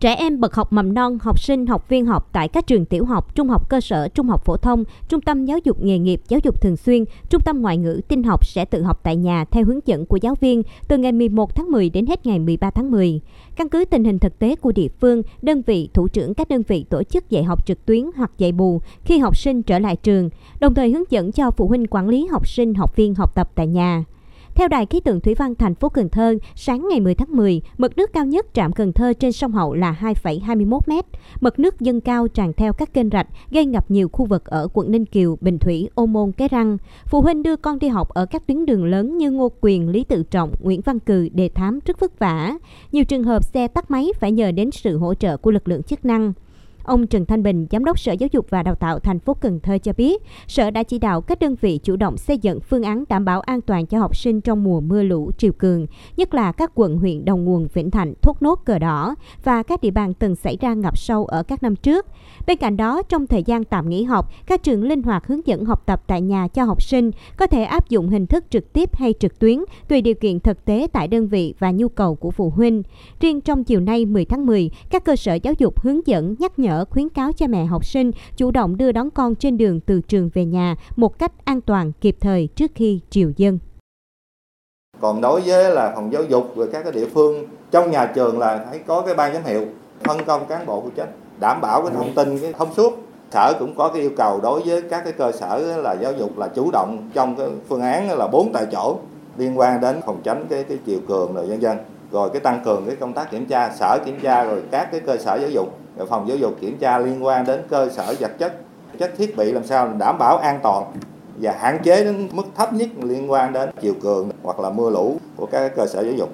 Trẻ em bậc học mầm non, học sinh, học viên học tại các trường tiểu học, trung học cơ sở, trung học phổ thông, trung tâm giáo dục nghề nghiệp, giáo dục thường xuyên, trung tâm ngoại ngữ, tin học sẽ tự học tại nhà theo hướng dẫn của giáo viên từ ngày 11 tháng 10 đến hết ngày 13 tháng 10. Căn cứ tình hình thực tế của địa phương, đơn vị, thủ trưởng các đơn vị tổ chức dạy học trực tuyến hoặc dạy bù khi học sinh trở lại trường, đồng thời hướng dẫn cho phụ huynh quản lý học sinh, học viên học tập tại nhà. Theo Đài khí tượng thủy văn thành phố Cần Thơ, sáng ngày 10 tháng 10, mực nước cao nhất trạm Cần Thơ trên sông Hậu là 2,21 m. Mực nước dâng cao tràn theo các kênh rạch, gây ngập nhiều khu vực ở quận Ninh Kiều, Bình Thủy, Ô Môn, Cái Răng. Phụ huynh đưa con đi học ở các tuyến đường lớn như Ngô Quyền, Lý Tự Trọng, Nguyễn Văn Cừ, Đề Thám rất vất vả. Nhiều trường hợp xe tắt máy phải nhờ đến sự hỗ trợ của lực lượng chức năng. Ông Trần Thanh Bình, Giám đốc Sở Giáo dục và Đào tạo thành phố Cần Thơ cho biết, Sở đã chỉ đạo các đơn vị chủ động xây dựng phương án đảm bảo an toàn cho học sinh trong mùa mưa lũ triều cường, nhất là các quận huyện đầu nguồn Vĩnh Thạnh, Thốt Nốt, Cờ Đỏ và các địa bàn từng xảy ra ngập sâu ở các năm trước. Bên cạnh đó, trong thời gian tạm nghỉ học, các trường linh hoạt hướng dẫn học tập tại nhà cho học sinh, có thể áp dụng hình thức trực tiếp hay trực tuyến, tùy điều kiện thực tế tại đơn vị và nhu cầu của phụ huynh. Riêng trong chiều nay 10 tháng 10, các cơ sở giáo dục hướng dẫn nhắc nhở khuyến cáo cha mẹ học sinh chủ động đưa đón con trên đường từ trường về nhà một cách an toàn, kịp thời trước khi triều dân. Còn đối với là phòng giáo dục và các cái địa phương, trong nhà trường là phải có cái ban giám hiệu, phân công cán bộ phụ trách, đảm bảo cái thông tin, cái thông suốt sở cũng có cái yêu cầu đối với các cái cơ sở là giáo dục là chủ động trong cái phương án là bốn tại chỗ liên quan đến phòng tránh cái cái chiều cường rồi nhân dân rồi cái tăng cường cái công tác kiểm tra, sở kiểm tra, rồi các cái cơ sở giáo dục, rồi phòng giáo dục kiểm tra liên quan đến cơ sở vật chất chất thiết bị làm sao đảm bảo an toàn và hạn chế đến mức thấp nhất liên quan đến chiều cường hoặc là mưa lũ của các cơ sở giáo dục.